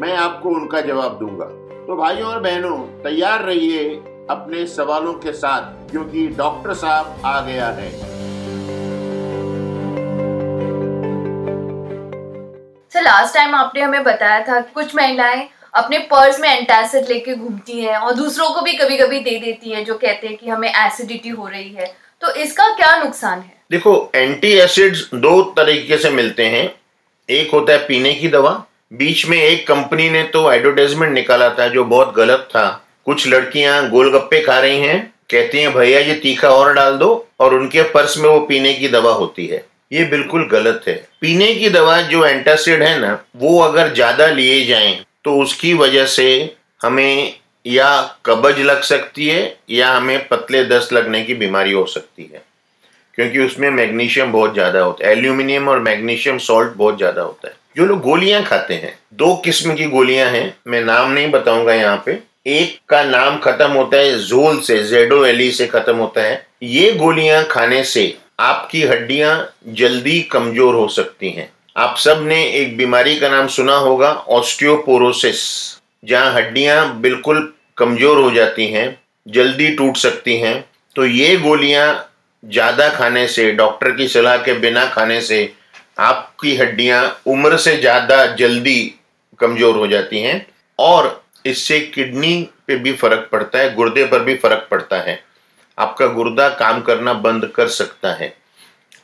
मैं आपको उनका जवाब दूँगा। तो भाइयों और बहनों तैयार रहिए अपने सवालों के साथ क्योंकि डॉक्टर साहब आ गया है। सर लास्ट टाइम आपने हमें बताया था कुछ महिलाएँ अपने पर्स में एंटासिड लेके घूमती हैं और दूसरों को भी कभी कभी दे देती हैं जो कहते हैं कि हमें एसिडिटी हो रही है। तो इसका क्या नुकसान है? देखो एंटी एसिड्स दो तरीके से मिलते हैं। एक होता है पीने की दवा बीच में एक कंपनी ने तो एडवर्टाइजमेंट निकाला था जो बहुत गलत था। कुछ लड़कियाँ गोलगप्पे खा रही हैं, कहती हैं, भैया, ये तीखा और डाल दो और उनके पर्स में वो पीने की दवा होती है। ये बिल्कुल गलत है। पीने की दवा जो एंटासिड है ना, वो अगर ज़्यादा लिए जाए तो उसकी वजह से हमें या कब्ज लग सकती है या हमें पतले दस्त लगने की बीमारी हो सकती है। क्योंकि उसमें मैग्नीशियम बहुत ज़्यादा होता है, एल्यूमिनियम और मैग्नीशियम सॉल्ट बहुत ज़्यादा होता है। जो लोग गोलियाँ खाते हैं, दो किस्म की गोलियाँ हैं, मैं नाम नहीं बताऊँगा यहाँ पे। एक का नाम खत्म होता है, जोल से, जेडो एली से खत्म होता है। ये गोलियाँ खाने से आपकी हड्डियाँ जल्दी कमज़ोर हो सकती हैं। आप सबने एक बीमारी का नाम सुना होगा, ऑस्टियोपोरोसिस, जहाँ हड्डियाँ बिल्कुल कमज़ोर हो जाती हैं, जल्दी टूट सकती हैं। तो ये गोलियाँ ज़्यादा खाने से, डॉक्टर की सलाह के बिना खाने से आपकी हड्डियाँ उम्र से ज़्यादा जल्दी कमज़ोर हो जाती हैं और इससे किडनी पे भी फ़र्क पड़ता है, गुर्दे पर भी फ़र्क पड़ता है। आपका गुर्दा काम करना बंद कर सकता है।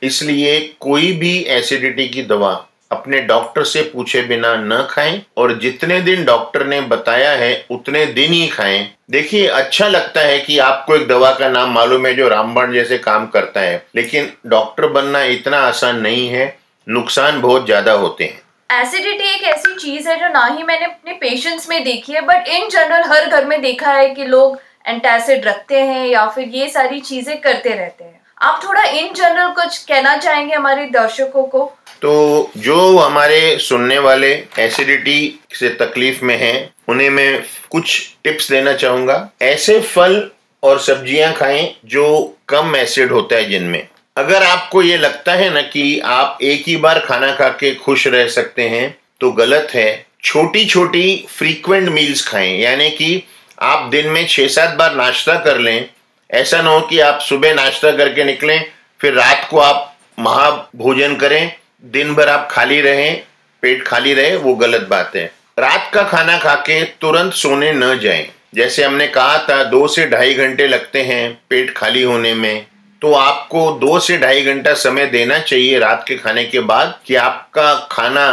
इसलिए कोई भी एसिडिटी की दवा अपने डॉक्टर से पूछे बिना न खाएँ और जितने दिन डॉक्टर ने बताया है, उतने दिन ही खाएँ। देखिए अच्छा लगता है कि आपको एक दवा का नाम मालूम है जो रामबाण जैसे काम करता है, लेकिन डॉक्टर बनना इतना आसान नहीं है। नुकसान बहुत ज़्यादा होते हैं। एसिडिटी एक ऐसी चीज़ है जो ना ही मैंने अपने पेशेंट्स में देखी है बट इन जनरल हर घर में देखा है कि लोग एंटासिड रखते हैं या फिर ये सारी चीज़ें करते रहते हैं। आप थोड़ा इन जनरल कुछ कहना चाहेंगे हमारे दर्शकों को? तो जो हमारे सुनने वाले एसिडिटी से तकलीफ़ में हैं उन्हें मैं कुछ टिप्स देना चाहूँगा। ऐसे फल और सब्ज़ियाँ खाएँ जो कम एसिड होता है जिनमें। अगर आपको ये लगता है ना कि आप एक ही बार खाना खा के खुश रह सकते हैं तो गलत है। छोटी छोटी फ्रीक्वेंट मील्स खाएँ। यानी कि आप दिन में छह सात बार नाश्ता कर लें। ऐसा ना हो कि आप सुबह नाश्ता करके निकलें, फिर रात को आप महाभोजन करें, दिन भर आप खाली रहें, पेट खाली रहे, वो गलत बात है। रात का खाना खा के तुरंत सोने न जाएँ। जैसे हमने कहा था, दो से ढाई घंटे लगते हैं पेट खाली होने में। तो आपको दो से ढाई घंटा समय देना चाहिए रात के खाने के बाद कि आपका खाना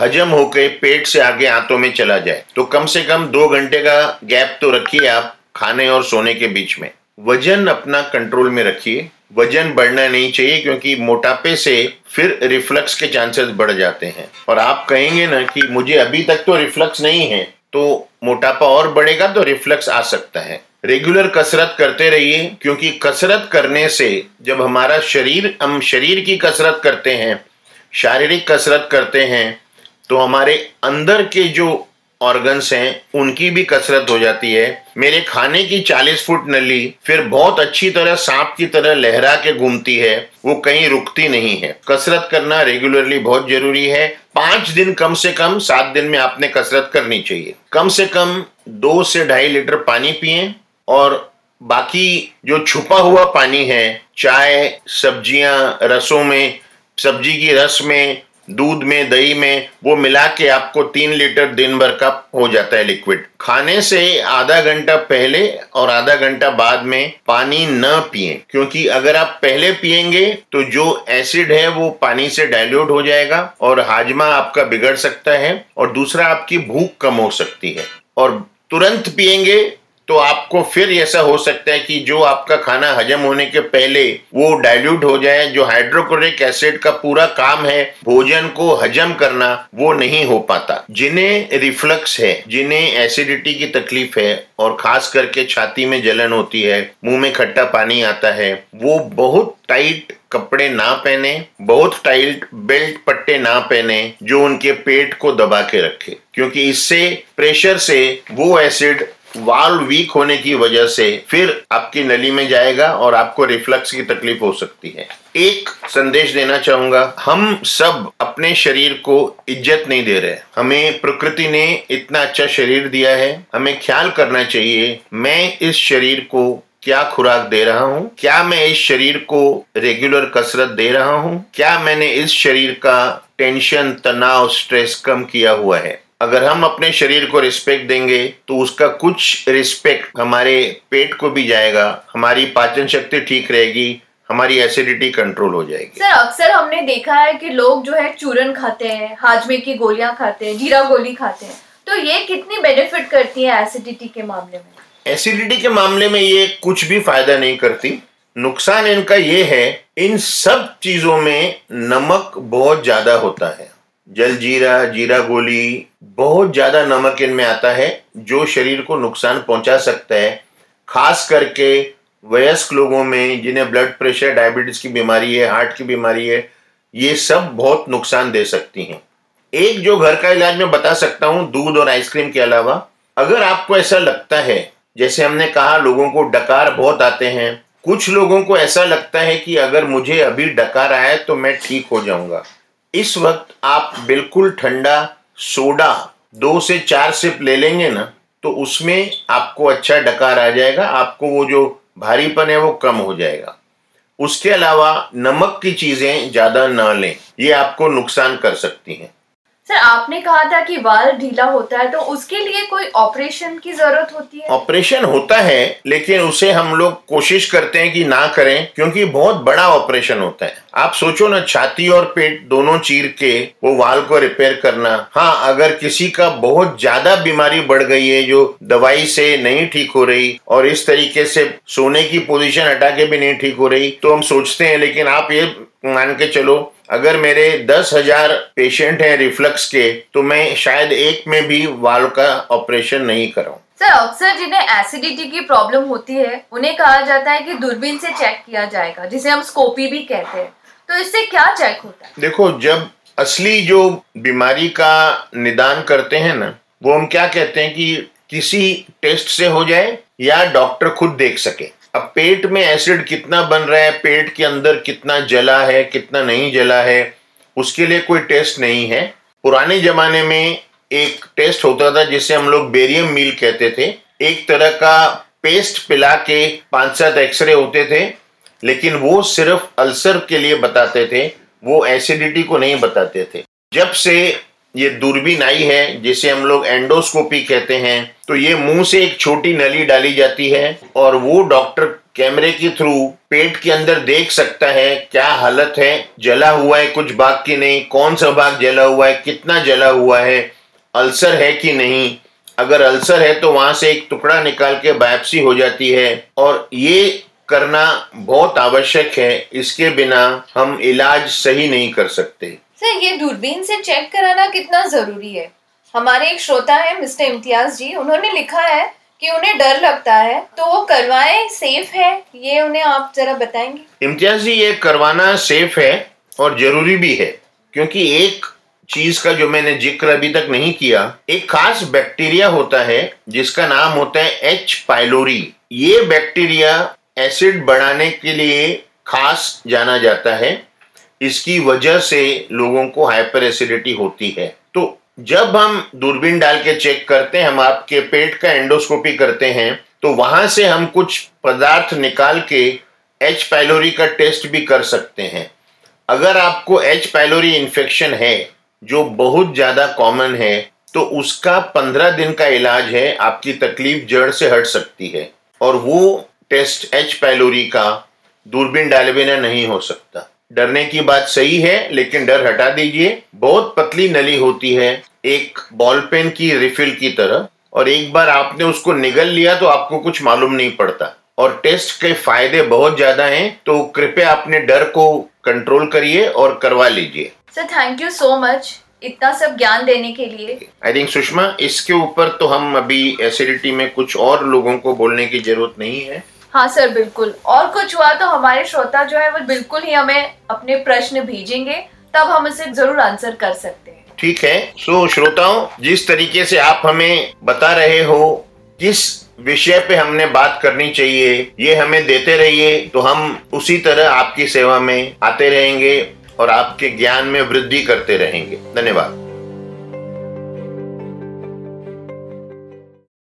हजम होकर पेट से आगे आंतों में चला जाए। तो कम से कम दो घंटे का गैप तो रखिए आप खाने और सोने के बीच में। वज़न अपना कंट्रोल में रखिए। वज़न बढ़ना नहीं चाहिए क्योंकि मोटापे से फिर रिफ्लक्स के चांसेस बढ़ जाते हैं। और आप कहेंगे ना कि मुझे अभी तक तो रिफ्लक्स नहीं है तो मोटापा और बढ़ेगा तो रिफ्लक्स आ सकता है। रेगुलर कसरत करते रहिए, क्योंकि कसरत करने से जब हमारा शरीर, हम शरीर की कसरत करते हैं, शारीरिक कसरत करते हैं तो हमारे अंदर के जो ऑर्गन्स हैं, उनकी भी कसरत हो जाती है। मेरे खाने की 40 फुट नली फिर बहुत अच्छी तरह सांप की तरह लहरा के घूमती है, वो कहीं रुकती नहीं है। कसरत करना रेगुलरली बहुत ज़रूरी है। पाँच दिन कम से कम सात दिन में आपने कसरत करनी चाहिए। कम से कम दो से ढाई लीटर पानी पिए और बाकी जो छुपा हुआ पानी है, चाय, सब्ज़ियाँ, रसों में, सब्ज़ी की रस में, दूध में, दही में, वो मिला के आपको तीन लीटर दिन भर का हो जाता है लिक्विड खाने से आधा घंटा पहले और आधा घंटा बाद में पानी न पिए, क्योंकि अगर आप पहले पिएँगे तो जो एसिड है वो पानी से डाइल्यूट हो जाएगा और हाजमा आपका बिगड़ सकता है और दूसरा आपकी भूख कम हो सकती है. और तुरंत पिएँगे तो आपको फिर ऐसा हो सकता है कि जो आपका खाना हजम होने के पहले वो डाइल्यूट हो जाए, जो हाइड्रोक्लोरिक एसिड का पूरा काम है भोजन को हजम करना, वो नहीं हो पाता। जिन्हें रिफ्लक्स है, जिन्हें एसिडिटी की तकलीफ़ है और खास करके छाती में जलन होती है, मुँह में खट्टा पानी आता है, वो बहुत टाइट कपड़े ना पहने, बहुत टाइट बेल्ट पट्टे ना पहने, जो उनके पेट को दबा के रखे। क्योंकि इससे प्रेशर से वो एसिड वाल्व वीक होने की वजह से फिर आपकी नली में जाएगा और आपको रिफ्लक्स की तकलीफ़ हो सकती है। एक संदेश देना चाहूँगा, हम सब अपने शरीर को इज़्ज़त नहीं दे रहे। हमें प्रकृति ने इतना अच्छा शरीर दिया है, हमें ख्याल करना चाहिए, मैं इस शरीर को क्या खुराक दे रहा हूँ? क्या मैं इस शरीर को रेगुलर कसरत दे रहा हूँ? क्या मैंने इस शरीर का टेंशन तनाव स्ट्रेस कम किया हुआ है? अगर हम अपने शरीर को रिस्पेक्ट देंगे तो उसका कुछ रिस्पेक्ट हमारे पेट को भी जाएगा हमारी पाचन शक्ति ठीक रहेगी हमारी एसिडिटी कंट्रोल हो जाएगी। सर अक्सर हमने देखा है कि लोग जो है चूरन खाते हैं हाजमे की गोलियाँ खाते हैं जीरा गोली खाते हैं। तो ये कितनी बेनिफिट करती है एसिडिटी के मामले में? एसिडिटी के मामले में ये कुछ भी फ़ायदा नहीं करती। नुकसान इनका ये है इन सब चीज़ों में नमक बहुत ज़्यादा होता है। जल जीरा जीरा गोली, बहुत ज़्यादा नमक इनमें आता है, जो शरीर को नुकसान पहुँचा सकता है। खास करके वयस्क लोगों में, जिन्हें ब्लड प्रेशर डायबिटीज़ की बीमारी है हार्ट की बीमारी है, ये सब बहुत नुकसान दे सकती हैं। एक जो घर का इलाज मैं बता सकता हूँ, दूध और आइसक्रीम के अलावा, अगर आपको ऐसा लगता है, जैसे हमने कहा, लोगों को डकार बहुत आते हैं, कुछ लोगों को ऐसा लगता है कि अगर मुझे अभी डकार आया तो मैं ठीक हो जाऊँगा। इस वक्त आप बिल्कुल ठंडा सोडा दो से चार सिप ले लेंगे ना तो उसमें आपको अच्छा डकार आ जाएगा, आपको वो जो भारीपन है वो कम हो जाएगा। उसके अलावा नमक की चीज़ें ज़्यादा ना लें, ये आपको नुकसान कर सकती हैं। सर, आपने कहा था कि वाल ढीला होता है तो उसके लिए कोई ऑपरेशन की ज़रूरत होती है? ऑपरेशन होता है, लेकिन उसे हम लोग कोशिश करते हैं कि ना करें, क्योंकि बहुत बड़ा ऑपरेशन होता है। आप सोचो ना, छाती और पेट दोनों चीर के वो वाल को रिपेयर करना। हाँ अगर किसी का बहुत ज़्यादा बीमारी बढ़ गई है, जो दवाई से नहीं ठीक हो रही, और इस तरीके से सोने की पोजीशन हटा के भी नहीं ठीक हो रही तो हम सोचते हैं, लेकिन आप ये मान के चलो अगर मेरे दस हज़ार पेशेंट हैं रिफ्लक्स के तो मैं शायद एक में भी वाल का ऑपरेशन नहीं कराऊं। सर अक्सर जिन्हें एसिडिटी की प्रॉब्लम होती है उन्हें कहा जाता है कि दूरबीन से चेक किया जाएगा जिसे हम स्कोपी भी कहते हैं। तो इससे क्या चेक होता है? देखो जब असली जो बीमारी का निदान करते हैं ना वो हम क्या कहते हैं कि किसी टेस्ट से हो जाए या डॉक्टर खुद देख सके। अब पेट में एसिड कितना बन रहा है, पेट के अंदर कितना जला है, कितना नहीं जला है, उसके लिए कोई टेस्ट नहीं है। पुराने जमाने में एक टेस्ट होता था जिसे हम लोग बेरियम मील कहते थे। एक तरह का पेस्ट पिला के पाँच सात एक्सरे होते थे, लेकिन वो सिर्फ़ अल्सर के लिए बताते थे, वो एसिडिटी को नहीं बताते थे। जब से ये दूरबीन आई है, जिसे हम लोग एंडोस्कोपी कहते हैं तो ये मुँह से एक छोटी नली डाली जाती है और वो डॉक्टर कैमरे के थ्रू पेट के अंदर देख सकता है क्या हालत है, जला हुआ है कुछ भाग की नहीं, कौन सा भाग जला हुआ है, कितना जला हुआ है, अल्सर है कि नहीं। अगर अल्सर है तो वहाँ से एक टुकड़ा निकाल के बायोप्सी हो जाती है और ये करना बहुत आवश्यक है, इसके बिना हम इलाज सही नहीं कर सकते। सर, ये दूरबीन से चेक कराना कितना ज़रूरी है? हमारे एक श्रोता है, मिस्टर इम्तियाज़ जी, उन्होंने लिखा है कि उन्हें डर लगता है तो वो करवाएँ सेफ़ है? ये उन्हें आप जरा बताएँगे। इम्तियाज़ जी, ये करवाना सेफ़ है और ज़रूरी भी है, क्योंकि एक चीज़ का जो मैंने ज़िक्र अभी तक नहीं किया, एक खास बैक्टीरिया होता है, जिसका नाम होता है एच पाइलोरी ये बैक्टीरिया एसिड बढ़ाने के लिए खास जाना जाता है। इसकी वजह से लोगों को हाइपर एसिडिटी होती है। तो जब हम दूरबीन डाल के चेक करते हैं, हम आपके पेट का एंडोस्कोपी करते हैं तो वहाँ से हम कुछ पदार्थ निकाल के एच पैलोरी का टेस्ट भी कर सकते हैं। अगर आपको एच पैलोरी इन्फेक्शन है, जो बहुत ज़्यादा कॉमन है तो उसका पंद्रह दिन का इलाज है, आपकी तकलीफ़ जड़ से हट सकती है। और वो टेस्ट एच पैलोरी का दूरबीन डाले बिना नहीं हो सकता। डरने की बात सही है लेकिन डर हटा दीजिए। बहुत पतली नली होती है एक बॉल पेन की रिफिल की तरह। और एक बार आपने उसको निगल लिया तो आपको कुछ मालूम नहीं पड़ता। और टेस्ट के फ़ायदे बहुत ज़्यादा हैं तो कृपया अपने डर को कंट्रोल करिए और करवा लीजिए। Sir thank you so much इतना सब ज्ञान देने के लिए। आई थिंक सुषमा इसके ऊपर तो हम अभी एसिडिटी में कुछ और लोगों को बोलने की ज़रूरत नहीं है। हाँ सर, बिल्कुल। और कुछ हुआ तो हमारे श्रोता जो है, वो बिल्कुल ही हमें अपने प्रश्न भेजेंगे, तब हम उसे ज़रूर आंसर कर सकते हैं। ठीक है। सो श्रोताओं, जिस तरीके से आप हमें बता रहे हो, किस विषय पे हमने बात करनी चाहिए, ये हमें देते रहिए तो हम उसी तरह आपकी सेवा में आते रहेंगे और आपके ज्ञान में वृद्धि करते रहेंगे। धन्यवाद।